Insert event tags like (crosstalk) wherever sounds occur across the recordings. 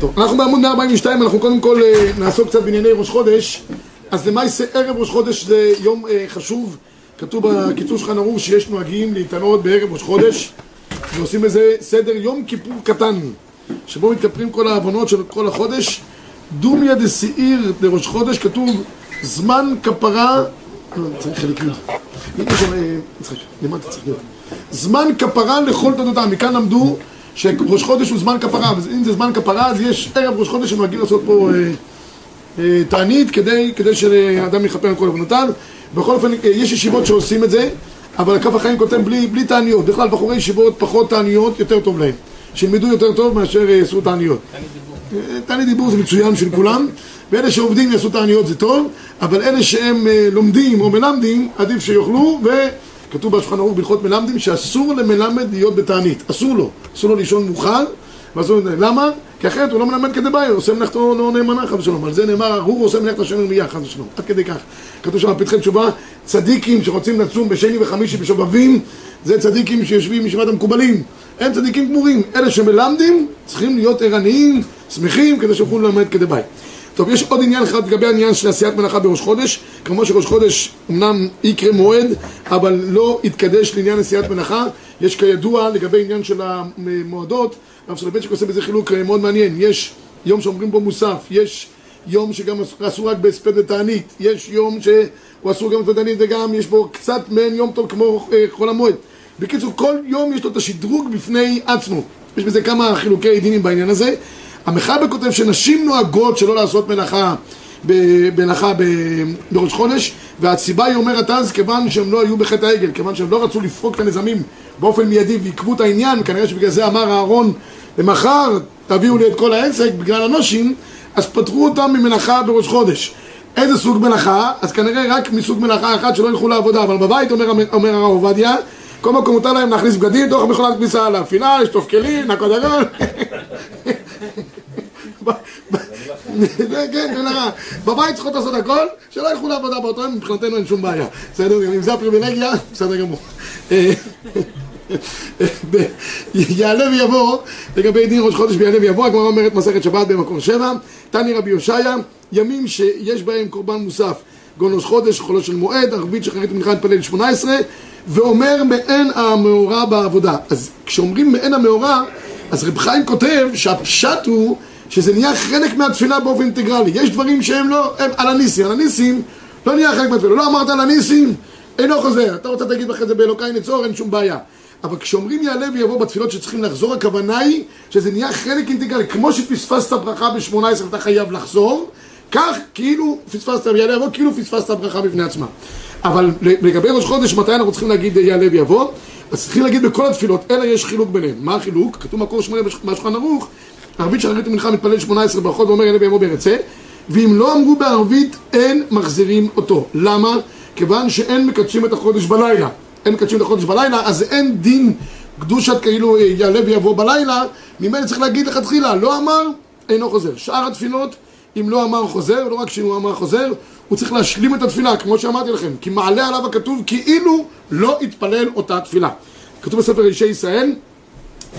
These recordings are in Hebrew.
טוב, אנחנו בעמוד 142, אנחנו קודם כל אה, נעסוק קצת בענייני ראש חודש. אז למעשה ערב ראש חודש? זה יום אה, חשוב. כתוב בקיצור שולחן ערוך שיש נוהגים להתענות בערב ראש חודש ועושים בזה סדר יום כיפור קטן שבו מתכפרים כל העוונות של כל החודש. דומיה דשעיר לראש חודש כתוב זמן כפרה חלק אה, צריך להיות? זמן כפרה לכל תודותם מכאן למדו שראש חודש הוא זמן כפרה ואם זה זמן כפרה אז יש ערב ראש חודש שנוהגים לעשות פה אה, אה, תענית כדי, כדי שאדם יכפר על כל עוונותיו בכל אופן, אה, יש ישיבות שעושים את זה, אבל הכף החיים כותב בלי, בלי תעניות. בכלל, בחורי ישיבות פחות תעניות, יותר טוב להם. שילמדו יותר טוב מאשר אה, יעשו תעניות. תענית דיבור זה מצוין של כולם, ואלה שעובדים יעשו תעניות זה טוב, אבל אלה שהם אה, לומדים או מלמדים, עדיף שיאכלו, וכתוב בשולחן ערוך בהלכות מלמדים שאסור למלמד להיות בתענית. אסור לו. אסור לו לישון מוכן, ואסור... למה? כי אחרת הוא לא מלמד כדי בעיה, הוא עושה מלאכתו לא נאמנה חס ושלום. על זה נאמר, הוא עושה מלאכת השם רמייה חס ושלום. עד כדי כך. כתוב שם בפתחי תשובה, צדיקים שרוצים לצום בשני וחמישי בשובבים, זה צדיקים שיושבים משבעת המקובלים. הם צדיקים גמורים. אלה שמלמדים צריכים להיות ערניים, שמחים, כדי שיוכלו ללמד כדי בעיה. טוב, יש עוד עניין אחד לגבי העניין של עשיית מלאכה בראש חודש. כמו שראש חודש אמנם יקרה מועד, אבל לא יתקדש לעניין עשיית מלאכה. יש כידוע לגבי עניין של המועדות, הרב סולובייצ'יק עושה בזה חילוק מאוד מעניין. יש יום שאומרים בו מוסף, יש יום שגם אסור רק בהספד ותענית, יש יום שהוא אסור גם בתענית וגם יש בו קצת מעין יום טוב כמו אה, חול המועד. בקיצור, כל יום יש לו את השדרוג בפני עצמו. יש בזה כמה חילוקי דינים בעניין הזה. המחבר כותב שנשים נוהגות שלא לעשות מלאכה מלאכה בראש חודש והסיבה היא אומרת אז כיוון שהם לא היו בחטא העגל כיוון שהם לא רצו לפרוק את הנזמים באופן מיידי ועיכבו את העניין כנראה שבגלל זה אמר אהרון ומחר תביאו לי את כל העסק בגלל הנושים אז פטרו אותם ממלאכה בראש חודש איזה סוג מלאכה? אז כנראה רק מסוג מלאכה אחת שלא ילכו לעבודה אבל בבית אומר, אומר הרב עובדיה כל מקום מותר להם להכניס בגדים תוך מכונת כניסה לאפילה, לשטוף כלים, הכל הגול כן, כן, בבית צריכות לעשות הכל, שלא ילכו לעבודה באותו יום, מבחינתנו אין שום בעיה. בסדר, אם זה הפריבילגיה, בסדר גמור. יעלה ויבוא, לגבי דין ראש חודש ויעלה ויבוא, הגמרא אומרת מסכת שבת במקור שבע, תני רבי יושעיה, ימים שיש בהם קורבן מוסף, גון ראש חודש, חולו של מועד, ערבית שחרית מנחה להתפלל 18, ואומר מעין המאורע בעבודה. אז כשאומרים מעין המאורע, אז רב חיים כותב שהפשט הוא שזה נהיה חלק מהתפילה באופן אינטגרלי. יש דברים שהם לא, הם על הניסים. על הניסים לא נהיה חלק מהתפילה. לא אמרת על הניסים, אינו חוזר. אתה רוצה להגיד אחרי זה באלוקיי נצור, אין שום בעיה. אבל כשאומרים יעלה ויבוא בתפילות שצריכים לחזור, הכוונה היא שזה נהיה חלק אינטגרלי. כמו שפספסת ברכה ב-18 אתה חייב לחזור, כך כאילו פספסת יעלה ויבוא, כאילו פספסת ברכה בפני עצמה. אבל לגבי ראש חודש, מתי אנחנו צריכים להגיד יעלה ויבוא? אז צריכים להגיד בכל התפילות, אלא יש חילוק ביניהם. מה החילוק? כתוב מקור שמונה בשולחן ערוך, ערבית של ערבית המנחה מתפלל 18 ברכות ואומר אלה בימו ברצה ואם לא אמרו בערבית אין מחזירים אותו למה? כיוון שאין מקדשים את החודש בלילה אין מקדשים את החודש בלילה אז אין דין קדושת כאילו יעלה ויבוא בלילה ממילא צריך להגיד לכתחילה לא אמר אינו חוזר שאר התפילות אם לא אמר חוזר לא רק שאם הוא אמר חוזר הוא צריך להשלים את התפילה כמו שאמרתי לכם כי מעלה עליו הכתוב כאילו לא התפלל אותה תפילה. כתוב בספר אישי ישראל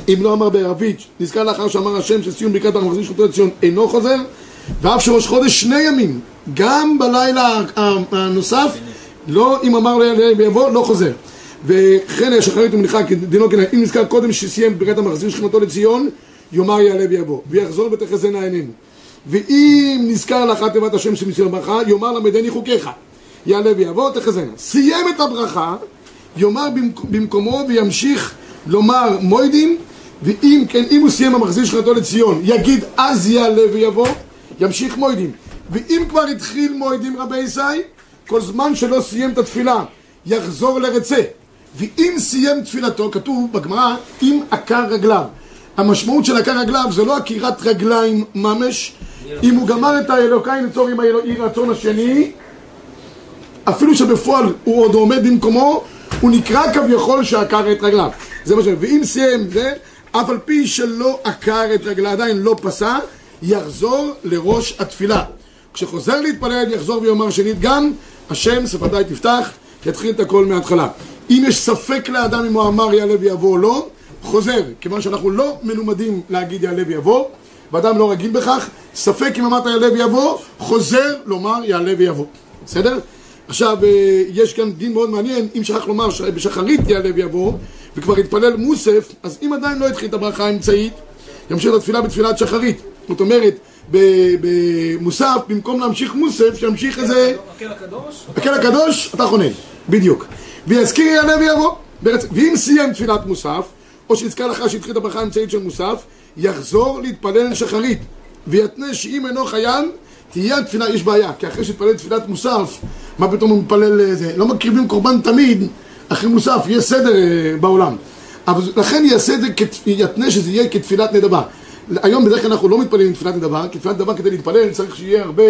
אם לא אמר בערבית, נזכר לאחר שאמר השם שסיום ברכת בר מחזיר שלטו לציון אינו חוזר. ואף שראש חודש שני ימים גם בלילה הנוסף לא אם אמר ויבוא לא חוזר. וכן יש אחרית ומניחה כדינו כנראה. אם נזכר קודם שסיים ברכת המחזיר שכנתו לציון יאמר יעלה ויבוא ויחזור ותחזינה עינינו ואם נזכר לאחת תיבת השם של מסיון ברכה יאמר למדני חוקיך יעלה ויבוא תחזינה סיים את הברכה יאמר במקומו וימשיך לומר מוידים, ואם כן, אם הוא סיים המחזיר שכנתו לציון, יגיד אז יעלה ויבוא, ימשיך מוידים. ואם כבר התחיל מוידים רבי ישי, כל זמן שלא סיים את התפילה, יחזור לרצה. ואם סיים תפילתו, כתוב בגמרא, אם עקר רגליו. המשמעות של עקר רגליו זה לא עקירת רגליים ממש, אם הוא גמר את האלוקיים לצור עם האי רצון השני, אפילו שבפועל הוא עוד עומד במקומו, הוא נקרא כביכול שעקר את רגליו. זה מה ש... ואם סיים זה, אף על פי שלא עקר את רגלה, עדיין לא פסע, יחזור לראש התפילה. כשחוזר להתפלל, יחזור ויאמר שנית גם, השם שפתיי תפתח, יתחיל את הכל מההתחלה. אם יש ספק לאדם אם הוא אמר יעלה ויבוא או לא, חוזר, כיוון שאנחנו לא מלומדים להגיד יעלה ויבוא, ואדם לא רגיל בכך, ספק אם אמרת יעלה ויבוא, חוזר לומר יעלה ויבוא. בסדר? עכשיו, אה, יש כאן דין מאוד מעניין, אם שכח לומר שבשחרית יעלה ויבוא, וכבר התפלל מוסף, אז אם עדיין לא התחיל את הברכה האמצעית, ימשיך לתפילה בתפילת שחרית. זאת אומרת, במוסף, במקום להמשיך מוסף, שימשיך איזה... הקל הקדוש? הקל הקדוש, אתה חונן, בדיוק. ויזכיר יעלה ויבוא. ואם סיים תפילת מוסף, או שנזכר לאחר שהתחיל את הברכה האמצעית של מוסף, יחזור להתפלל שחרית. ויתנה שאם אינו חייל, תהיה התפילה, יש בעיה, כי אחרי שהתפלל תפילת מוסף, מה פתאום הוא מתפלל זה? לא מקריבים קורבן תמיד אחרי מוסף, יש סדר אה, בעולם. אבל לכן יעשה את זה, יתנה שזה יהיה כתפילת נדבה. היום בדרך כלל אנחנו לא מתפללים עם תפילת נדבה, כי תפילת נדבה כדי להתפלל צריך שיהיה הרבה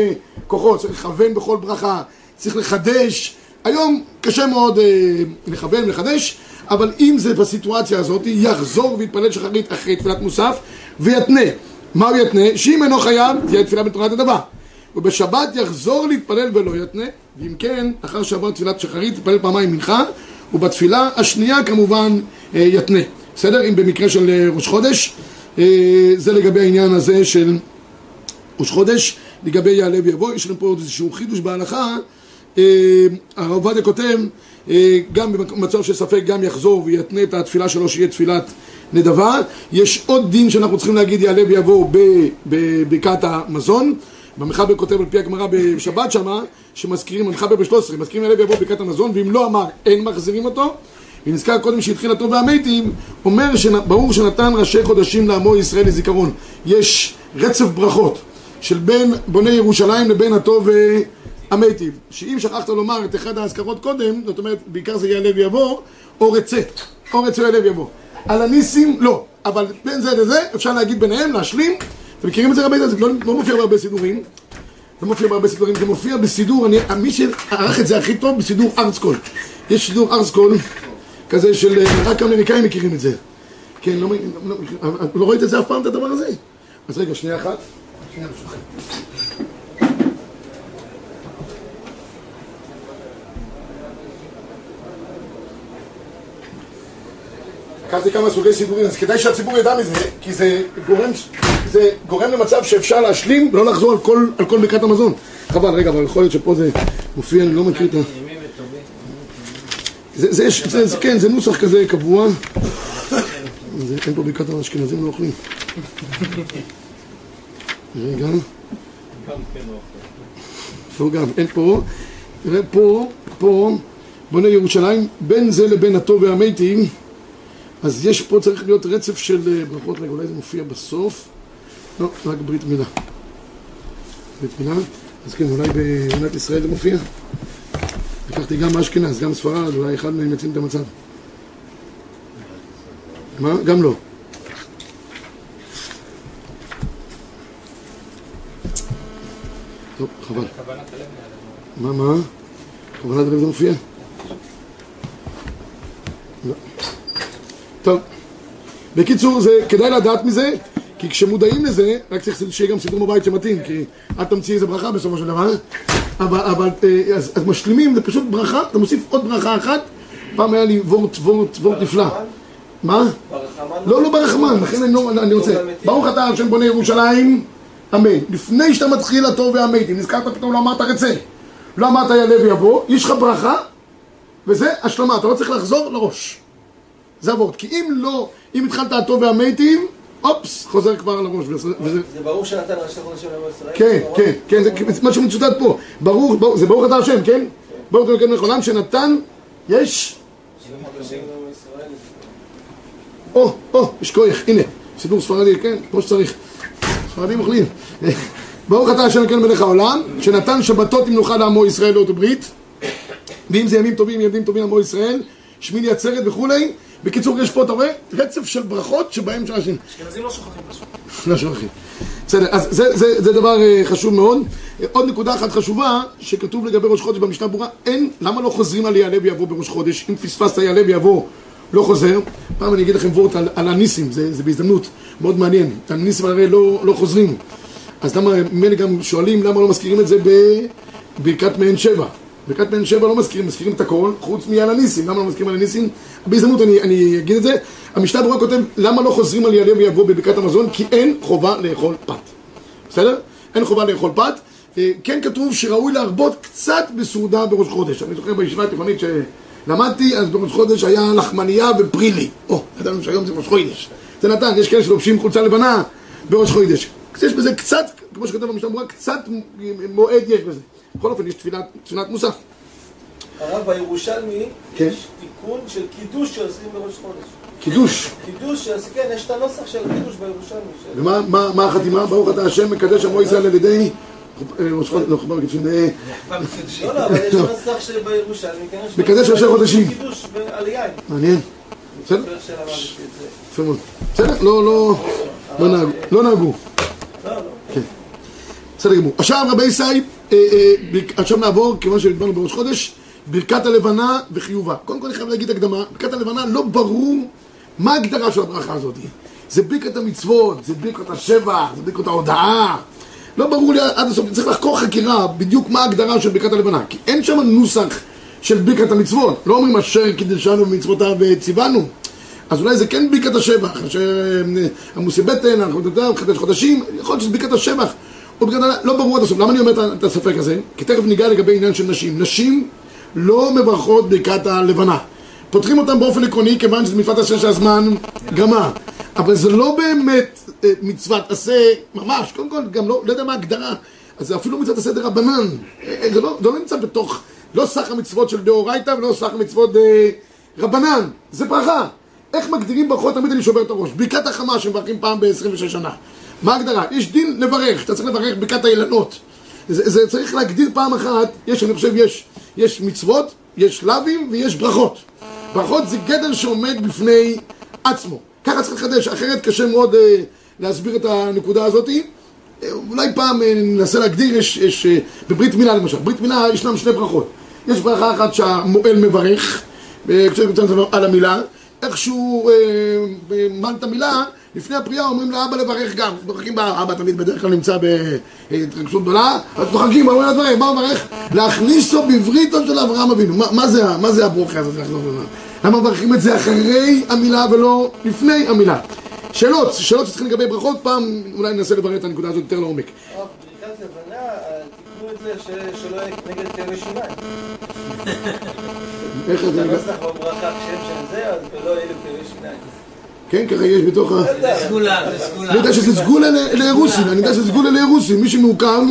כוחות, צריך לכוון בכל ברכה, צריך לחדש. היום קשה מאוד אה, לכוון, לחדש, אבל אם זה בסיטואציה הזאת, יחזור ויתפלל שחרית אחרי תפילת מוסף, ויתנה. מה הוא יתנה? שאם אינו חייב, תהיה תפילה בתורת נדבה. ובשבת יחזור להתפלל ולא יתנה, ואם כן, אחר שעבר תפילת שחרית, יתפלל פעמיים מנחה, ובתפילה השנייה כמובן אה, יתנה. בסדר? אם במקרה של אה, ראש חודש, אה, זה לגבי העניין הזה של ראש חודש, לגבי יעלה ויבוא, יש לנו פה עוד איזשהו חידוש בהלכה, הרב עובדיה כותב, גם במצב של ספק גם יחזור ויתנה את התפילה שלו שיהיה תפילת נדבה. יש עוד דין שאנחנו צריכים להגיד יעלה ויבוא בברכת המזון. במחבר כותב על פי הגמרא בשבת שמה, שמזכירים, המחבר ב-13, מזכירים יעלה ויבוא ברכת המזון, ואם לא אמר, אין מחזירים אותו. ונזכר קודם שהתחיל הטוב והמתים, אומר שברור שנתן ראשי חודשים לעמו ישראל לזיכרון. יש רצף ברכות של בין בוני ירושלים לבין הטוב והמתים. שאם שכחת לומר את אחד האזכרות קודם, זאת אומרת, בעיקר זה יעלה ויבוא, או רצה. או רצה יעלה ויבוא. על הניסים, לא. אבל בין זה לזה, אפשר להגיד ביניהם, להשלים. אתם מכירים את זה הרבה, זה לא, לא מופיע בהרבה סידורים. לא מופיע בהרבה סידורים, זה מופיע בסידור, אני, מי שערך את זה הכי טוב, בסידור ארצקול. יש סידור ארצקול. כזה של אה, רק האמריקאים מכירים את זה. כן, לא, לא, לא, לא ראית את זה אף פעם, את הדבר הזה? אז רגע, שנייה אחת. שנייה לקחתי כמה סוגי סידורים, אז כדאי שהציבור ידע מזה, כי זה גורם, זה גורם למצב שאפשר להשלים ולא לחזור על כל, על כל ברכת המזון. חבל, רגע, אבל יכול להיות שפה זה מופיע, אני לא מכיר את ה... זה, זה, זה, זה, כן, זה נוסח כזה קבוע. זה, אין פה ברכת האשכנזים לא אוכלים. רגע. פה גם, אין פה. תראה, פה, פה, בונה ירושלים, בין זה לבין הטוב והמתים, אז יש פה, צריך להיות רצף של אה, ברכות, רגע, אולי זה מופיע בסוף. לא, רק ברית מילה. ברית מילה, אז כן, אולי במדינת ישראל זה מופיע. לקחתי גם אשכנז, גם ספרד, אולי אחד מהם יציל את המצב. מה? גם לא. טוב, חבל. מה, מה? כוונת הלב זה מופיע? טוב. בקיצור, זה, כדאי לדעת מזה, כי כשמודעים לזה, רק צריך שיהיה גם סידור בבית שמתאים, כי אל תמציא איזה ברכה בסופו של דבר. אבל, אבל אה, אז, אז משלימים, זה פשוט ברכה, אתה מוסיף עוד ברכה אחת. פעם היה לי וורט, וורט, וורט נפלא. מה? לא, לא ברחמן, לכן אני, לא, אני רוצה. ברוך אתה השם בונה ירושלים, אמן. לפני שאתה מתחיל הטוב והמת, אם נזכרת פתאום לא אמרת רצה, לא אמרת יעלה ויבוא, יש לך ברכה, וזה השלמה, אתה לא צריך לחזור לראש. זה הוורד. כי אם לא, אם התחלת הטוב והמתים, אופס, חוזר כבר לראש. זה ברור שנתן ראשי חודשים לעם ישראל? כן, כן, כן, זה מה שמצוטט פה. ברור, זה ברוך אתה השם, כן? ברוך אתה השם לכולם שנתן, יש? או, או, יש כוח, הנה, סידור ספרדי, כן, כמו שצריך. ספרדים אוכלים. ברוך אתה השם כן מלך העולם, שנתן שבתות עם נוחה לעמו ישראל לאותו ברית, ואם זה ימים טובים, ימים טובים לעמו ישראל, שמיני עצרת וכולי, בקיצור, יש פה, אתה רואה, רצף של ברכות שבהם של אנשים. אשכנזים לא שוכחים פשוט. לא שוכחים. בסדר, אז זה, זה, זה דבר אה, חשוב מאוד. עוד נקודה אחת חשובה, שכתוב לגבי ראש חודש במשנה ברורה, אין, למה לא חוזרים על יעלה ויבוא בראש חודש? אם פספסת יעלה ויבוא, לא חוזר. פעם אני אגיד לכם וורט על, על הניסים, זה, זה בהזדמנות מאוד מעניין. הניסים הרי לא, לא חוזרים. אז למה, ממילא גם שואלים למה לא מזכירים את זה בברכת מעין שבע. ברכת בן שבע לא מזכירים, מזכירים את הכל, חוץ מעל הניסים. למה לא מזכירים על הניסים? בהזדמנות אני, אני אגיד את זה. המשנה ברורה כותב, למה לא חוזרים על יעלה ויבוא בברכת המזון? כי אין חובה לאכול פת. בסדר? אין חובה לאכול פת. אה, כן כתוב שראוי להרבות קצת בסעודה בראש חודש. אני זוכר בישיבה התיכונית שלמדתי, אז בראש חודש היה לחמניה ופרילי. או, ידענו שהיום זה ראש חודש. זה נתן, יש כאלה שלובשים חולצה לבנה בראש חודש. יש בזה קצת, כמו שכתב במשנה ברורה, קצת מועד יש בזה. בכל אופן, יש תפילת, תפילת מוסף. הרב בירושלמי, כן. יש תיקון של קידוש שעושים בראש חודש. קידוש. קידוש, שעושים- כן, יש את הנוסח של הקידוש בירושלמי. של- ומה מה, מה החתימה? ברוך אתה השם מקדש עמו ישראל על ידי... אה, חודש, לא, חובר קידושין, אה, לא, לא, אבל יש נוסח שבירושלמי, כן, מקדש ראשי חודשים. קידוש על יין. מעניין. בסדר? יפה מאוד. בסדר? לא, לא, לא נהגו. לא נהגו. לא, לא. בסדר גמור. עכשיו רבי אה, אה, ברכ- עכשיו נעבור, כיוון שדיברנו בראש חודש, ברכת הלבנה וחיובה. קודם כל אני חייב להגיד הקדמה, ברכת הלבנה לא ברור מה ההגדרה של הברכה הזאת. זה ברכת המצוות, זה ברכת השבח, זה ברכת ההודעה. לא ברור לי עד הסוף, צריך לחקור חקירה בדיוק מה ההגדרה של ברכת הלבנה. כי אין שם נוסח של ברכת המצוות. לא אומרים אשר קידשנו במצוותיו וציוונו. אז אולי זה כן ברכת השבח, אשר אה, עמוסי בטן, אנחנו יודעים, חדש חודשים, יכול להיות שזה ברכת השבח. או ברכת ה... לא ברור עד הסוף. למה אני אומר את- הספק הזה? כי תכף ניגע לגבי עניין של נשים. נשים לא מברכות ברכת הלבנה. פותחים אותם באופן עקרוני, כיוון שזה מצוות עשה שהזמן גרמה. אבל זה לא באמת אה, מצוות עשה ממש. קודם כל, גם לא, לא יודע מה ההגדרה. אז זה אפילו מצוות עשה דה רבנן. אה, זה לא, זה לא נמצא בתוך, לא סך המצוות של דאורייתא ולא סך המצוות אה, רבנן. זה ברכה. איך מגדירים ברכות? תמיד אני שובר את הראש. ברכת החמה שמברכים פעם ב-26 שנה. מה ההגדרה? יש דין לברך, אתה צריך לברך ברכת האילנות. זה, זה צריך להגדיר פעם אחת, יש, אני חושב, יש, יש מצוות, יש לאווים ויש ברכות. ברכות זה גדר שעומד בפני עצמו. ככה צריך לחדש, אחרת קשה מאוד אה, להסביר את הנקודה הזאת. אה, אולי פעם אה, ננסה להגדיר, יש, יש אה, בברית מילה למשל, ברית מילה ישנם שני ברכות. יש ברכה אחת שהמועל מברך, אה, על המילה, איכשהו אה, מל את המילה, לפני הפריאה אומרים לאבא לברך גם, דוחקים באבא תמיד בדרך כלל נמצא בהתרגשות גדולה, אז דוחקים, אומרים מה הוא מברך? להכניסו בבריתו של אברהם אבינו, מה, מה זה, מה זה הברוכה הזאת? למה מברכים את זה אחרי המילה ולא לפני המילה? שאלות, שאלות שצריכים לגבי ברכות, פעם אולי ננסה לברר את הנקודה הזאת יותר לעומק. הרב, ברכת לבנה, תיקנו את זה שלא יהיה נגד שיניים. (laughs) איך זה נקרא? הנוסח בברכה, כשם של זה, אז לא יהיו לו כאבי שיניים. כן, ככה יש בתוך ה... סגולה, זה סגולה. אני יודע שזה סגולה לאירוסין, אני יודע שזה סגולה לאירוסין, מי שמעוקר,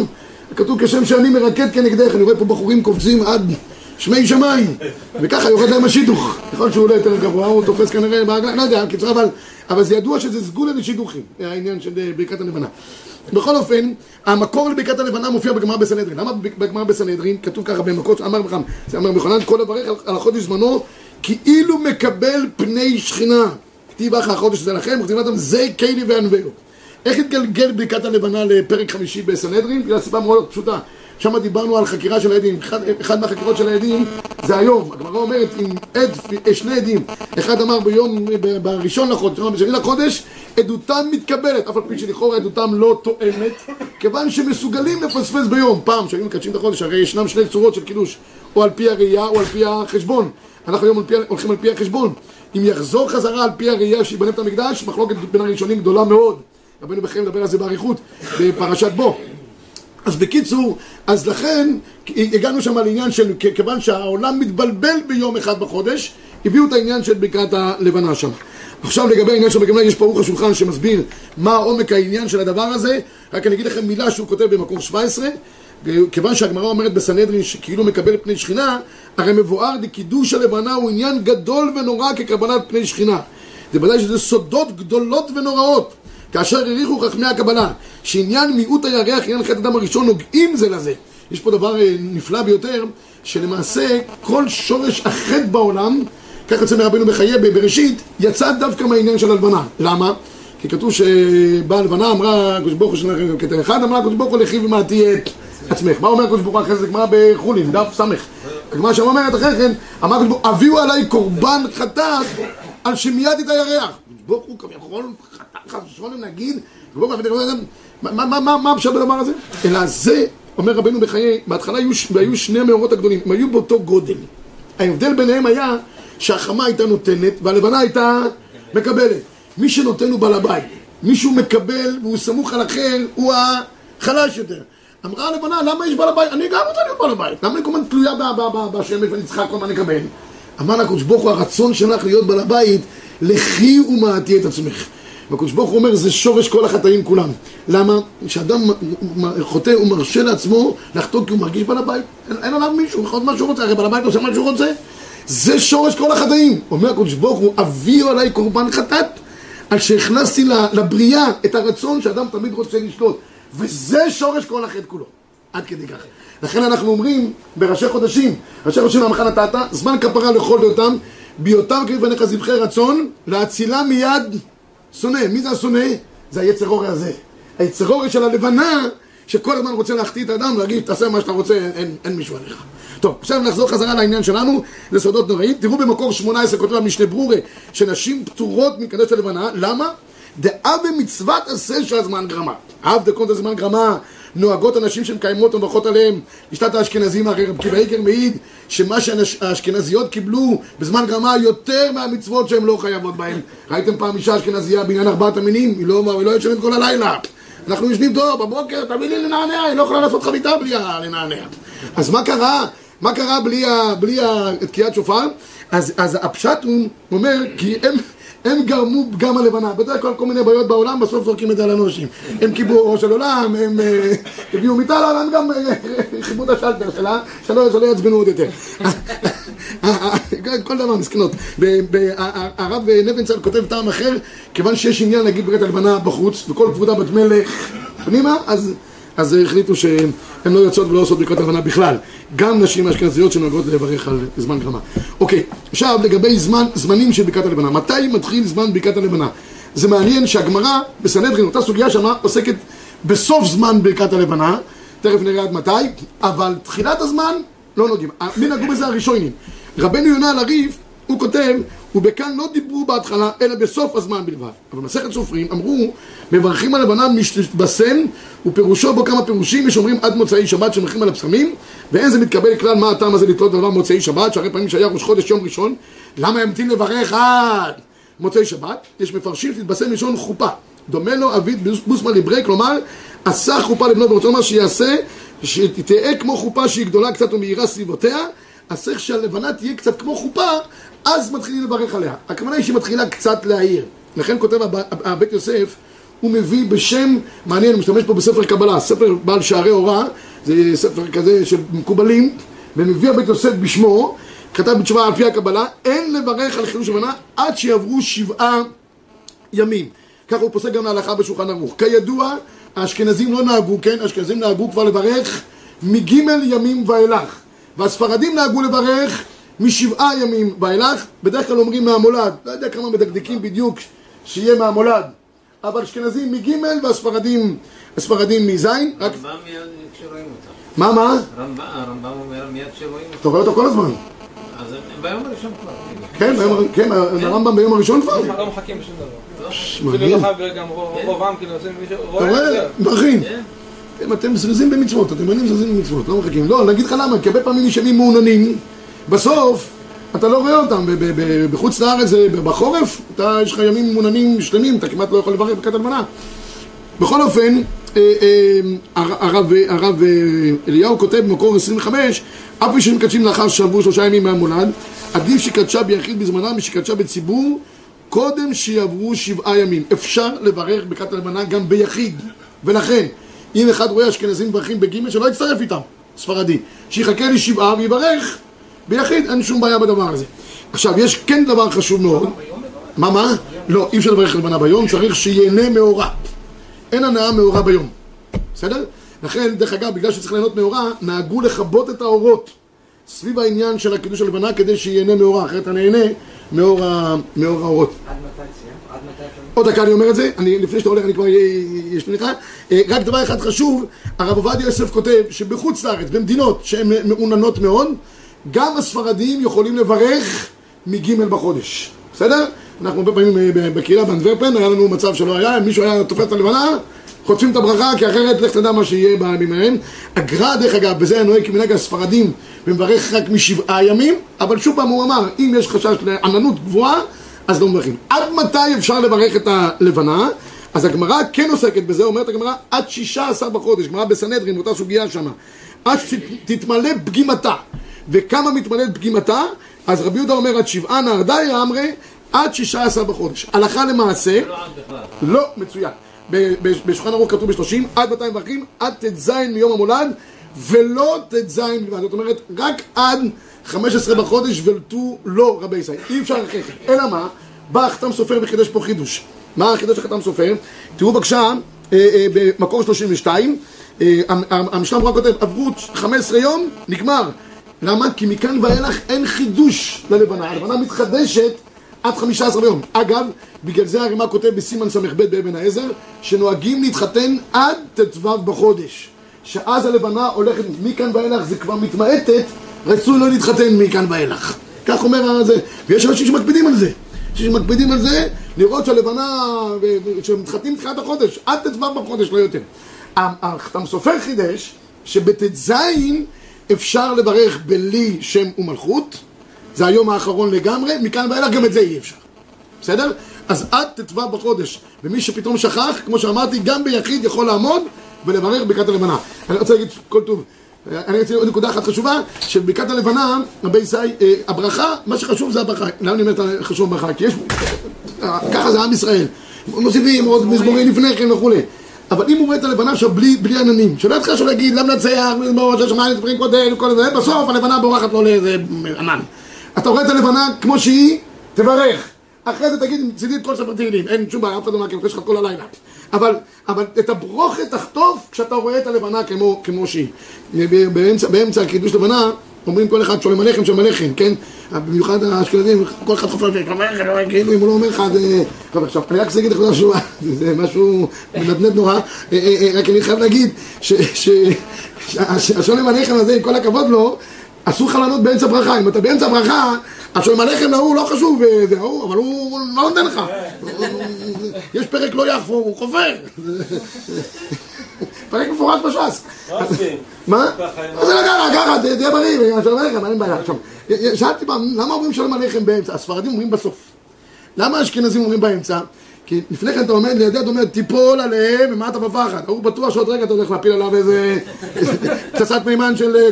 כתוב כשם שאני מרקד כנגדך, אני רואה פה בחורים קופצים עד שמי שמיים, וככה יורד להם השידוך, יכול להיות שהוא לא יותר גבוה, הוא תופס כנראה בעגלה, לא יודע, קיצור, אבל, אבל זה ידוע שזה סגולה לשידוכים, העניין של אה, ברכת הלבנה. בכל אופן, המקור לברכת הלבנה מופיע בגמרא בסנהדרין. למה בגמרא בסנהדרין כתוב ככה במכות, אמר בכם, זה אמר בכונן, כל לברך על- על החודש זמנו, כאילו מקבל פני שכינה. כתיב אחר החודש זה לכם, וכתיב לכם זה קיילי וענווהו. איך התגלגל ברכת הלבנה לפרק חמישי בסנהדרין? בגלל סיבה מאוד פשוטה. שם דיברנו על חקירה של העדים. אחד, אחד מהחקירות של העדים זה היום. הגמרא אומרת, אם עד, אה, שני עדים, אחד אמר ביום, ב- בראשון לחודש, אמר בשני לחודש, עדותם מתקבלת, אף על פי שלכאורה עדותם לא תואמת, כיוון שמסוגלים לפספס ביום. פעם, כשהיו מקדשים את החודש, הרי ישנם שני צורות של קידוש, או על פי הראייה או על פי החשבון. אנחנו היום על פי, הולכים על פי החשבון. אם יחזור חזרה על פי הראייה שיבנה את המקדש, מחלוקת בין הראשונים גדולה מאוד. רבנו בחיים מדבר על זה באריכות בפרשת בו. אז בקיצור, אז לכן הגענו שם לעניין של כיוון שהעולם מתבלבל ביום אחד בחודש, הביאו את העניין של ברכת הלבנה שם. עכשיו לגבי העניין של בגמלה, יש פה ערוך השולחן שמסביר מה עומק העניין של הדבר הזה, רק אני אגיד לכם מילה שהוא כותב במקור 17, כיוון שהגמרא אומרת בסנהדרין שכאילו מקבל פני שכינה, הרי מבואר דקידוש הלבנה הוא עניין גדול ונורא כקבלת פני שכינה. זה ודאי שזה סודות גדולות ונוראות. כאשר העריכו חכמי הקבלה, שעניין מיעוט הירח, עניין חטא אדם הראשון, נוגעים זה לזה. יש פה דבר אה, נפלא ביותר, שלמעשה כל שורש החטא בעולם, כך יוצא מרבנו בחיי בראשית, יצא דווקא מהעניין של הלבנה. למה? כי כתוב שבאה הלבנה, אמרה הקדוש ברוך הוא שלכם כתר אחד, אמרה הקדוש ברוך הוא לכי ומעטי את עצמך. מה אומר הקדוש ברוך הוא אחרי זה? גמרא בחולין, דף ס'. הגמרא שם אומרת אחרי כן, אמר הקדוש ברוך הוא, הביאו עליי קורבן חטאת על שמייתי את הירח. ברוך הוא כביכול חטאת חס ושלום נגיד, מה- מה הפשט בדבר הזה? אלא זה אומר רבנו בחיי, בהתחלה היו שני המאורות הגדולים, הם היו באותו גודל. ההבדל ביניהם היה שהחמה הייתה נותנת והלבנה הייתה מקבלת. מי שנותן הוא בעל הבית. מי שהוא מקבל והוא סמוך על אחר הוא החלש יותר. אמרה הלבנה, למה יש בעל הבית? אני גם רוצה להיות בעל הבית. למה אני כל הזמן תלויה בשמש ואני צריכה כל הזמן לקבל? אמר לה הקדוש ברוך הוא, הרצון שלך להיות בעל הבית, לכי ומעטי את עצמך. והקדוש ברוך הוא אומר, זה שורש כל החטאים כולם. למה? כשאדם חוטא, הוא מרשה לעצמו לחטוא כי הוא מרגיש בעל הבית. אין, אין עליו מישהו, הוא מה שהוא רוצה, הרי בעל הבית עושה מה שהוא רוצה. זה שורש כל החטאים. אומר הקדוש ברוך הוא, הביאו עליי קורבן חטאת, על שהכנסתי לבריאה את הרצון שאדם תמיד רוצה לשלוט. וזה שורש כל החטא כולו. עד כדי כך. לכן אנחנו אומרים בראשי חודשים, ראשי חודשים למחן נתת, זמן כפרה לכל דעותם, בהיותם כבפניך זבחי רצון, להצילם מיד שונא. מי זה השונא? זה היצר אורי הזה. היצר אורי של הלבנה, שכל הזמן רוצה להחטיא את האדם, להגיד, תעשה מה שאתה רוצה, אין, אין, אין מישהו עליך. טוב, עכשיו נחזור חזרה לעניין שלנו, לסודות נוראים. תראו במקור 18, כותב המשנה ברורה, שנשים פטורות מקדש הלבנה, למה? דאה במצוות עשה של הזמן גרמה. אב דקות הזמן גרמה, נוהגות הנשים שמקיימות ומברכות עליהם. לשתת האשכנזים, הרי רב קיבא איגר מעיד שמה שהאשכנזיות קיבלו בזמן גרמה יותר מהמצוות שהן לא חייבות בהן. ראיתם פעם אישה אשכנזייה בעניין ארבעת המינים? היא לא, היא לא ישנת כל הלילה. אנחנו יושבים טוב, בבוקר תביא לי לנענע, היא לא יכולה לעשות חביתה בלי לנענע. אז מה קרה? מה קרה בלי תקיעת שופר? אז, אז הפשט הוא אומר, כי הם... הם גרמו פגם הלבנה. בדרך כלל כל מיני בעיות בעולם, בסוף זורקים את זה על אנושים. הם קיבלו ראש של עולם, הם אה, הביאו מיטה לעולם, גם אה, חיברו את השלטר שלה, שלא יעצבנו עוד יותר. כל דבר מסכנות. הרב נבנצל כותב טעם אחר, כיוון שיש עניין להגיד ברית הלבנה בחוץ, וכל כבודה בת מלך פנימה, אז... אז החליטו שהן לא יוצאות ולא עושות ברכות הלבנה בכלל. גם נשים אשכנזיות שנוהגות לברך על זמן גרמה. אוקיי, עכשיו לגבי זמן, זמנים של ברכת הלבנה. מתי מתחיל זמן ברכת הלבנה? זה מעניין שהגמרא בסנהדרין, אותה סוגיה שמה, עוסקת בסוף זמן ברכת הלבנה, תכף נראה עד מתי, אבל תחילת הזמן לא נוגעים. מי נגעו בזה הראשונים? רבנו יונה לריף, הוא כותב ובכאן לא דיברו בהתחלה, אלא בסוף הזמן בלבד. אבל במסכת סופרים אמרו, מברכים על לבנה משתבשם, ופירושו בו כמה פירושים, יש אומרים עד מוצאי שבת שמברכים על הפסמים, ואין זה מתקבל כלל מה הטעם הזה לתלות דבר מוצאי שבת, שהרי פעמים שהיה ראש חודש יום ראשון, למה ימתין לברך עד מוצאי שבת? יש מפרשים שתתבשם ראשון חופה. דומה לו אביד בוסמן ליברי, כלומר, עשה חופה לבנות, ורוצה לומר שיעשה, שתהיה כמו חופה שהיא גדולה קצת ומאירה סביבותיה, אז צריך שהלבנה תהיה קצת כמו חופה, אז מתחילים לברך עליה. הכוונה היא שהיא מתחילה קצת להעיר. לכן כותב הבית יוסף, הוא מביא בשם, מעניין, הוא משתמש פה בספר קבלה, ספר בעל שערי הוראה, זה ספר כזה של מקובלים, ומביא הבית יוסף בשמו, כתב בתשובה על פי הקבלה, אין לברך על חידוש לבנה עד שיעברו שבעה ימים. ככה הוא פוסק גם להלכה בשולחן ערוך. כידוע, האשכנזים לא נהגו, כן? האשכנזים נהגו כבר לברך מגימל ימים ואילך. והספרדים נהגו לברך משבעה ימים ואילך, בדרך כלל אומרים מהמולד, לא יודע כמה מדקדקים בדיוק שיהיה מהמולד, אבל אשכנזים מג' והספרדים הספרדים מז', רק... רמב"ם מיד כשרואים אותם. מה, מה? הרמב"ם אומר מיד כשרואים אותם. אתה רואה אותו כל הזמן. אז ביום הראשון כבר. כן, כן, הרמב"ם ביום הראשון כבר. לא מחכים בשום דבר. אפילו. לא חייב גם רוב עם, כאילו, עושים מישהו, אתה רואה? מברכים. אם אתם זריזים במצוות, אתם מנים זריזים במצוות, לא מחכים. לא, אני אגיד לך למה, כי הרבה פעמים נשארים מעוננים, בסוף אתה לא רואה אותם, בחוץ לארץ, בחורף, אתה, יש לך ימים מעוננים שלמים, אתה כמעט לא יכול לברך ברכת הלבנה. בכל אופן, אה, אה, הר- הרב, אה, אליהו כותב במקור 25, אף מי שמקדשים לאחר שעברו שלושה ימים מהמולד, עדיף שקדשה ביחיד בזמנה משקדשה בציבור, קודם שיעברו שבעה ימים. אפשר לברך ברכת הלבנה גם ביחיד, ולכן, אם אחד רואה אשכנזים מברכים בגימל, שלא יצטרף איתם, ספרדי, שיחכה לשבעה ויברך ביחיד, אין שום בעיה בדבר הזה. עכשיו, יש כן דבר חשוב מאוד. מה, מה? לא, אי אפשר לברך לבנה ביום, צריך שיהנה מאורע. אין הנאה מאורע ביום. בסדר? לכן, דרך אגב, בגלל שצריך ליהנות מאורע, נהגו לכבות את האורות סביב העניין של הקידוש הלבנה כדי שיהנה מאורע, אחרת אתה נהנה מאור האורות. עד מתי. עוד דקה אני אומר את זה, אני, לפני שאתה הולך אני כבר יש לי לך. אה, רק דבר אחד חשוב, הרב עובדיה יוסף כותב שבחוץ לארץ, במדינות שהן מעוננות מאוד, גם הספרדים יכולים לברך מג' בחודש. בסדר? אנחנו הרבה פעמים אה, בקהילה באנדוורפן, היה לנו מצב שלא היה, אם מישהו היה תופס את הלבנה, חוטפים את הברכה, כי אחרת לך תדע מה שיהיה בימים ההם. הגר"א, דרך אגב, בזה הנוהג כמנהג הספרדים, ומברך רק משבעה ימים, אבל שוב פעם הוא אמר, אם יש חשש לעננות גבוהה, אז לא מברכים. עד מתי אפשר לברך את הלבנה? אז הגמרא כן עוסקת בזה, אומרת הגמרא, עד שישה עשר בחודש, גמרא בסנהדרין, אותה סוגיה שמה. עד שתתמלא פגימתה. וכמה מתמלאת פגימתה? אז רבי יהודה אומר, עד שבעה נהרדאי אמרי, עד שישה עשר בחודש. הלכה למעשה, לא עד בכלל. לא מצוין. בשולחן ערוך כתוב בשלושים, עד 200 מברכים, עד ט"ז מיום המולד, ולא ט"ז בלבד. זאת אומרת, רק עד 15 בחודש ולטו לא רבי ישראל. אי אפשר אחרי כן. אלא מה? בא החתם סופר וחידש פה חידוש. מה החידוש החתם סופר? תראו בבקשה, אה, אה, במקור 32, אה, המ- המ- המשנה ברורה כותב, עברו 15 יום, נגמר. למה? כי מכאן ואילך אין חידוש ללבנה. הלבנה מתחדשת עד 15 ביום. אגב, בגלל זה הרימה כותב בסימן ס"ב באבן העזר, שנוהגים להתחתן עד ט"ו בחודש. שאז הלבנה הולכת, מכאן ואילך זה כבר מתמעטת, רצוי לא להתחתן מכאן ואילך. כך אומר זה, ויש אנשים שמקפידים על זה. אנשים שמקפידים על זה, לראות שהלבנה, שמתחתנים תחילת החודש, עד ט"ו בחודש, לא יותר. החתם סופר חידש, שבט"ז אפשר לברך בלי שם ומלכות, זה היום האחרון לגמרי, מכאן ואילך גם את זה אי אפשר. בסדר? אז עד ט"ו בחודש, ומי שפתאום שכח, כמו שאמרתי, גם ביחיד יכול לעמוד ולברך ברכת הלבנה. אני רוצה להגיד כל טוב. אני רוצה עוד נקודה אחת חשובה, שבברכת הלבנה, רבי ישראל, אה, הברכה, מה שחשוב זה הברכה. למה אני אומר חשוב ברכה? כי יש, אה, ככה זה עם ישראל. מוסיפים עוד מזמורים לפני כן וכולי. אבל אם הוא רואה את הלבנה עכשיו בלי, בלי עננים, שלא יתחיל עכשיו להגיד למה לנצח, מזמור, של שמיים, דברים קודם, וכל זה, בסוף הלבנה בורחת לו לאיזה ענן. אתה רואה את הלבנה כמו שהיא, תברך. אחרי זה תגיד מצידי את כל ספר תהילים, אין שום בעיה, אף אחד לא מעכב, יש לך כל הלילה. אבל, אבל את הברוכת תחטוף כשאתה רואה את הלבנה כמו, כמו שהיא. באמצע, באמצע הקידוש לבנה אומרים כל אחד שולם עליכם, שולם עליכם, כן? במיוחד האשכנזים, כל אחד חופר, כאילו אם הוא לא אומר לך, זה... טוב, עכשיו, אני רק להגיד לך משהו, (laughs) זה משהו מנדנד נורא, אה, אה, אה, רק אני חייב להגיד שהשולם עליכם הזה, עם כל הכבוד לו, אסור לך לענות באמצע ברכה, אם אתה באמצע ברכה, השולם עליכם להוא לא חשוב, זה ההוא, אבל הוא לא נותן לך. (laughs) יש פרק לא יחפור, הוא חופר. (laughs) פרק מפורש בש"ס. מה עושים? מה? זה לא ככה, ככה, תהיה בריא, שלום עליכם, אין בעיה. עכשיו, שאלתי פעם, למה אומרים שלום עליכם באמצע? הספרדים אומרים בסוף. למה האשכנזים אומרים באמצע? כי לפני כן אתה עומד לידי, אתה אומר, תיפול עליהם, ומה אתה בפחד? הוא בטוח שעוד רגע אתה הולך להפיל עליו איזה (laughs) פצצת מימן של אה,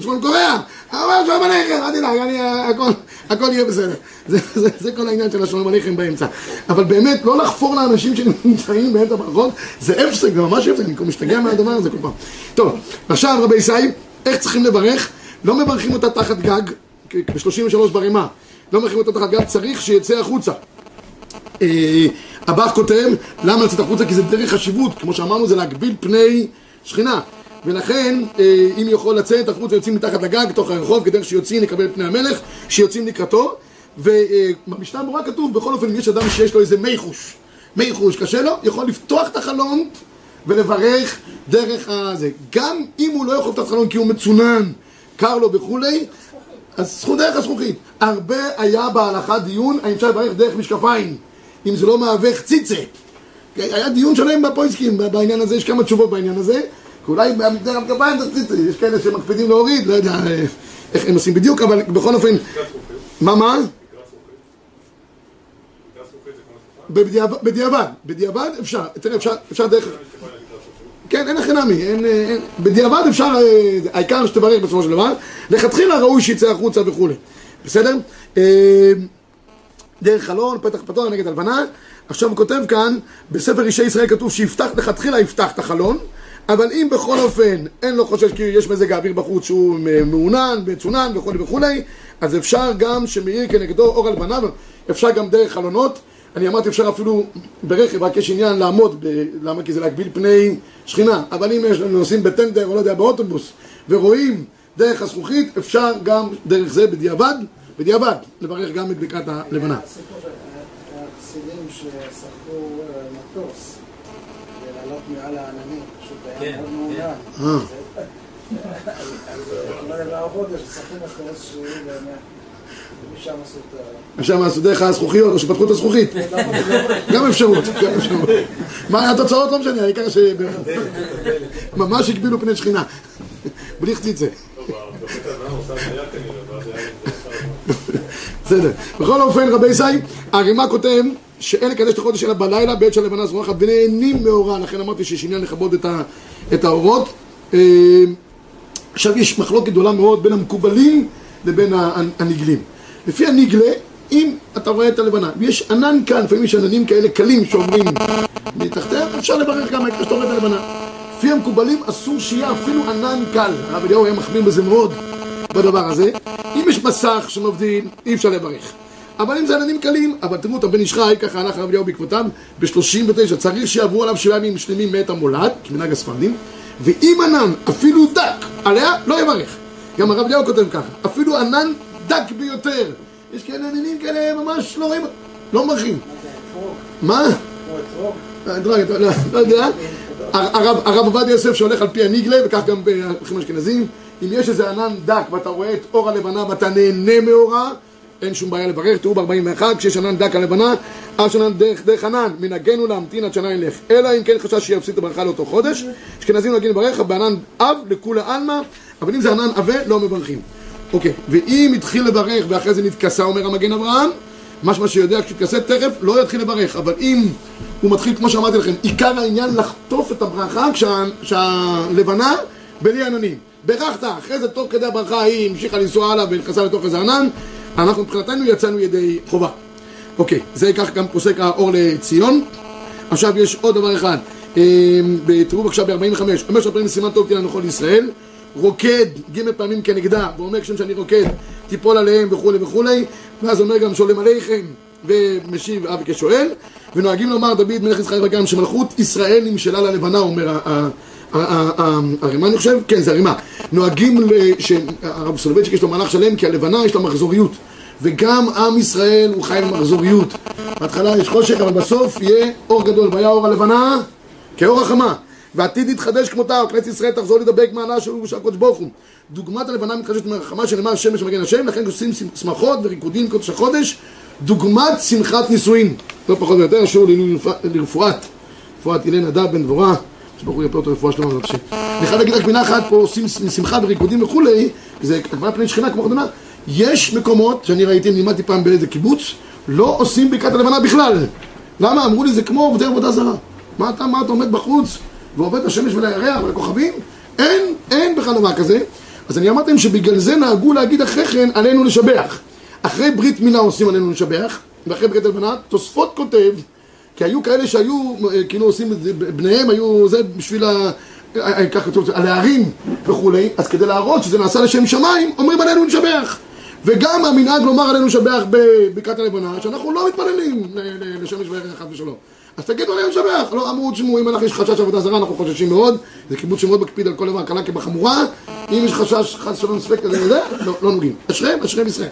צפון קוריאה. הוא אומר, שלום עליכם, אל תדאג, אני, אה, הכל- הכל יהיה בסדר. זה- זה- זה כל העניין של השלום עליכם באמצע. אבל באמת, לא לחפור לאנשים שנמצאים באמצע ברכות, זה הפסק, זה ממש הפסק, אני משתגע מהדבר הזה כל פעם. טוב, עכשיו רבי ישראל, איך צריכים לברך? לא מברכים אותה תחת גג, ב-33 ברימה. לא מברכים אותה תחת גג, צריך שיצא החוצה. אה, הבח כותב, למה לצאת החוצה? כי זה דרך חשיבות, כמו שאמרנו, זה להגביל פני שכינה. ולכן, אה, אם יכול לצאת החוצה, יוצאים מתחת לגג, תוך הרחוב, כדרך שיוצאים לקבל פני המלך, שיוצאים לקראתו. ובמשנה ברורה כתוב, בכל אופן, אם יש אדם שיש לו איזה מי חוש, מי חוש, קשה לו, יכול לפתוח את החלון ולברך דרך הזה. גם אם הוא לא יכול לפתוח את החלון כי הוא מצונן, קר לו וכולי, אז זכות דרך הזכוכית. הרבה היה בהלכה דיון, האם אפשר לברך דרך משקפיים, אם זה לא מהווה חציצה. היה דיון שלם בפויסקים בעניין הזה, יש כמה תשובות בעניין הזה. כי אולי המשקפיים זה חציצה, יש כאלה שמקפידים להוריד, לא יודע אה, איך הם עושים בדיוק, אבל בכל אופן... מה, מה? בדיעבד, בדיעבד, אפשר, תראה, אפשר, אפשר דרך... כן, אין הכי נמי, אין, אין, בדיעבד אפשר, אה, העיקר שתברך בסופו של דבר, לכתחילה ראוי שיצא החוצה וכולי, בסדר? אה, דרך חלון, פתח פתוח נגד הלבנה, עכשיו הוא כותב כאן, בספר אישי ישראל כתוב שיפתח, לכתחילה יפתח את החלון, אבל אם בכל אופן אין לו חושש כי יש מזג האוויר בחוץ שהוא מעונן, מצונן וכולי וכולי, אז אפשר גם שמאיר כנגדו אור על פניו, אפשר גם דרך חלונות. אני אמרתי אפשר אפילו ברכב, רק יש עניין לעמוד, ב... למה? כי זה להגביל פני שכינה. אבל אם יש לנו נוסעים בטנדר או לא יודע, באוטובוס, ורואים דרך הזכוכית, אפשר גם דרך זה בדיעבד, בדיעבד, לברך גם את בקעת הלבנה. הסיפור של החסידים ששרפו אה, מטוס ולעלות מעל העננים, פשוט היה כן, מאוד כן. מעונן. אה. משם עשו דרך הזכוכיות, או שפתחו את הזכוכית. גם אפשרות, גם אפשרות. מה התוצאות? לא משנה, העיקר ש... ממש הגבילו פני שכינה. בלי חציצה. בסדר. בכל אופן, רבי ישי, הרימה כותב שאין לקדש את החודש אלא בלילה בעת שהלבנה זורחת ונהנים מאורה, לכן אמרתי שיש עניין לכבוד את, ה, את האורות. אה, עכשיו יש מחלוקת גדולה מאוד בין המקובלים לבין הנגלים. לפי הנגלה, אם אתה רואה את הלבנה, ויש ענן קל, לפעמים יש עננים כאלה קלים שאומרים מתחתיהם, אפשר לברך גם העיקר שאתה רואה את הלבנה. לפי המקובלים אסור שיהיה אפילו ענן קל. הרב אליהו היה מחמיר בזה מאוד בדבר הזה. אם יש מסך שמבדיל, אי אפשר לברך. אבל אם זה עננים קלים, אבל תראו את הבן איש חי, ככה הלך הרב אליהו בעקבותיו, ב-39 צריך שיעברו עליו שבעה ימים שלמים מאת המולד, כמנהג הספרדים, ואם ענן, אפילו דק, עליה, לא יברך. גם הרב אליהו כותב ככה, אפילו ענן דק ביותר. יש כאלה עננים כאלה ממש לא רואים, לא מברכים. מה? אתה לא לא יודע. הרב עובדיה יוסף שהולך על פי הניגלה, וכך גם בהלכים אשכנזים, אם יש איזה ענן דק ואתה רואה את אור הלבנה ואתה נהנה מאורה, אין שום בעיה לברך, תראו ב-41, כשיש ענן דק על לבנה, אף ענן דרך דרך ענן, מנהגנו להמתין עד שנה ילך. אלא אם כן חשש שיפסיד את הברכה לאותו חודש, אשכנזים נוהגים לברך, בענן אב לכולי עלמא, אבל אם זה ענן עבה, לא מברכים. אוקיי, ואם התחיל לברך ואחרי זה נתכסה, אומר המגן אברהם, משמע שיודע כשתתכסה תכף, לא יתחיל לברך, אבל אם הוא מתחיל, כמו שאמרתי לכם, עיקר העניין לחטוף את הברכה כשה, כשהלבנה בלי עננים. ברכת, אחרי זה תוך כדי הברכה היא המשיכה לנסוע הלאה ונכנסה לתוך איזה ענן, אנחנו מבחינתנו יצאנו ידי חובה. אוקיי, זה כך גם פוסק האור לציון. עכשיו יש עוד דבר אחד, אה, תראו בבקשה ב-45, אומר שהפעמים סימן טוב תהיה לנו כל ישראל, רוקד ג' פעמים כנגדה, ואומר כשם שאני רוקד תיפול עליהם וכולי וכולי, ואז אומר גם שולם עליכם ומשיב אבי כשואל, ונוהגים לומר דוד מלך ישראל וגם שמלכות ישראל נמשלה ללבנה, אומר ה- הרימה אני חושב? כן זה הרימה. נוהגים, שהרב סולובייצ'יק יש לו מהלך שלם כי הלבנה יש לה מחזוריות. וגם עם ישראל הוא חי במחזוריות. בהתחלה יש חושך, אבל בסוף יהיה אור גדול, והיה אור הלבנה כאור החמה. ועתיד יתחדש כמותה, וכנסת ישראל תחזור לדבק מעלה של הקודש ברוך הוא. דוגמת הלבנה מתחדשת מהחמה שנאמר שמש מגן השם, לכן עושים שמחות וריקודים קודש החודש, דוגמת שמחת נישואין. לא פחות או יותר, שיעור לרפואת, רפואת הלל נדב בן דבורה, שברוך יפה אותו רפואה שלמה השם. אני חייב להגיד רק מילה אחת פה, עושים שמחה וריקודים וכולי, זה הגבלת פני שכינה כמו חתונה. יש מקומות שאני ראיתי, לימדתי פעם באיזה קיבוץ, לא עושים ברכת הלבנה בכלל. למה? אמרו לי זה כמו עובדי עבודה זרה. מה אתה, מה אתה עומד בחוץ ועובד לשמש ולירח ולכוכבים? אין, אין בכלל דבר כזה. אז אני אמרתי להם שבגלל זה נהגו להגיד אחרי כן עלינו לשבח. אחרי ברית מילה עושים עלינו לשבח, ואחרי ברית הלבנה, תוספות כותב, כי היו כאלה שהיו, אה, כאילו עושים את זה, בניהם היו, זה בשביל ה... אה, ככה כתוב, הלהרים וכולי, אז כדי להראות שזה נעשה לשם שמיים, אומרים עלינו לשבח. וגם המנהג לומר עלינו לשבח בבקעת הלבנה, שאנחנו לא מתפללים לשמש וירח חס ושלום. אז תגידו עלינו לשבח. לא אמרו, תשמעו, אם אנחנו יש חשש עבודה זרה, אנחנו חוששים מאוד. זה קיבוץ שמאוד מקפיד על כל דבר, קלה כבחמורה. אם יש חשש, חס ושלום, ספק כזה וזה, לא, לא נוגעים. אשריהם, אשריהם ישראל.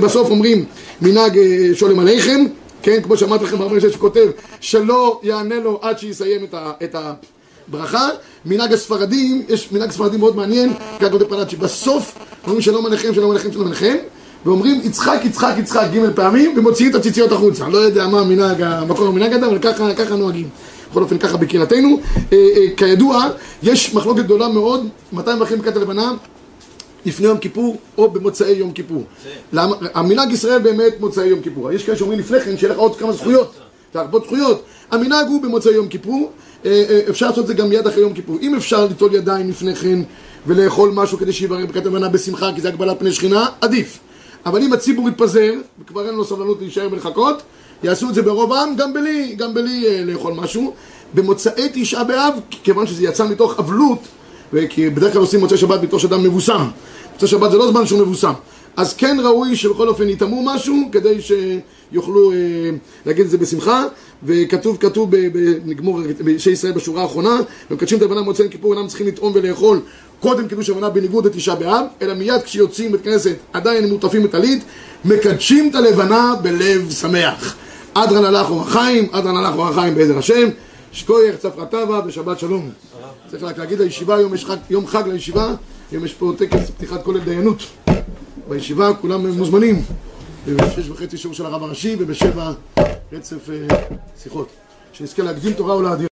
בסוף אומרים, מנהג אה, שולם עליכם, כן, כמו שאמרתי לכם, הרבה שש כותב, שלא יענה לו עד שיסיים את ה... את ה ברכה, מנהג הספרדים, יש מנהג ספרדי מאוד מעניין, כך כותב פלאצ'י, בסוף אומרים שלום עליכם, שלום עליכם, שלום עליכם, ואומרים יצחק, יצחק, יצחק ג' פעמים, ומוציאים את הציציות החוצה. לא יודע מה המנהג, המקור המנהג הזה, אבל ככה, ככה נוהגים. בכל אופן, ככה בקהילתנו. אה, אה, כידוע, יש מחלוקת גדולה מאוד, מתי מברכים ברכת הלבנה? לפני יום כיפור או במוצאי יום כיפור. למה? המנהג ישראל באמת מוצאי יום כיפור. יש כאלה שאומרים לפני כן שיהיה לך עוד כמה זכויות, להרבות זכויות. המנהג הוא במוצאי יום כיפור, אה, אה, אפשר לעשות את זה גם מיד אחרי יום כיפור. אם אפשר ליטול ידיים לפני כן ולאכול משהו כדי שיברר ברכת המנה בשמחה, כי זה הגבלת פני שכינה, עדיף. אבל אם הציבור יתפזר, וכבר אין לו סבלנות להישאר ולחכות, יעשו את זה ברוב העם, גם בלי, גם בלי אה, לאכול משהו. במוצאי תשעה באב, כיוון שזה יצא מתוך אבלות, כי בדרך כלל עושים מוצאי שבת בתור שאדם מבוסם. מוצאי שבת זה לא זמן שהוא מבוסם. אז כן ראוי שבכל אופן יטמאו משהו כדי שיוכלו אה, להגיד את זה בשמחה וכתוב, כתוב, ב, ב, נגמור באישי ישראל בשורה האחרונה ומקדשים את הלבנה במוצאי יום כיפור אינם צריכים לטעום ולאכול קודם קידוש הלבנה בניגוד לתשעה באב אלא מיד כשיוצאים בית כנסת עדיין הם מוטפים בטלית מקדשים את הלבנה בלב שמח אדרן הלך אור החיים, אדרן הלך אור החיים בעזר השם שכוייך צפרתה בה ושבת שלום. צריך רק להגיד לישיבה, יום, יש חג, יום חג לישיבה, היום יש פה טקס פתיחת כולל דיינות. בישיבה כולם מוזמנים. בשש וחצי שיעור של הרב הראשי ובשבע רצף אה, שיחות. שנזכה להקדים תורה ולהדיר.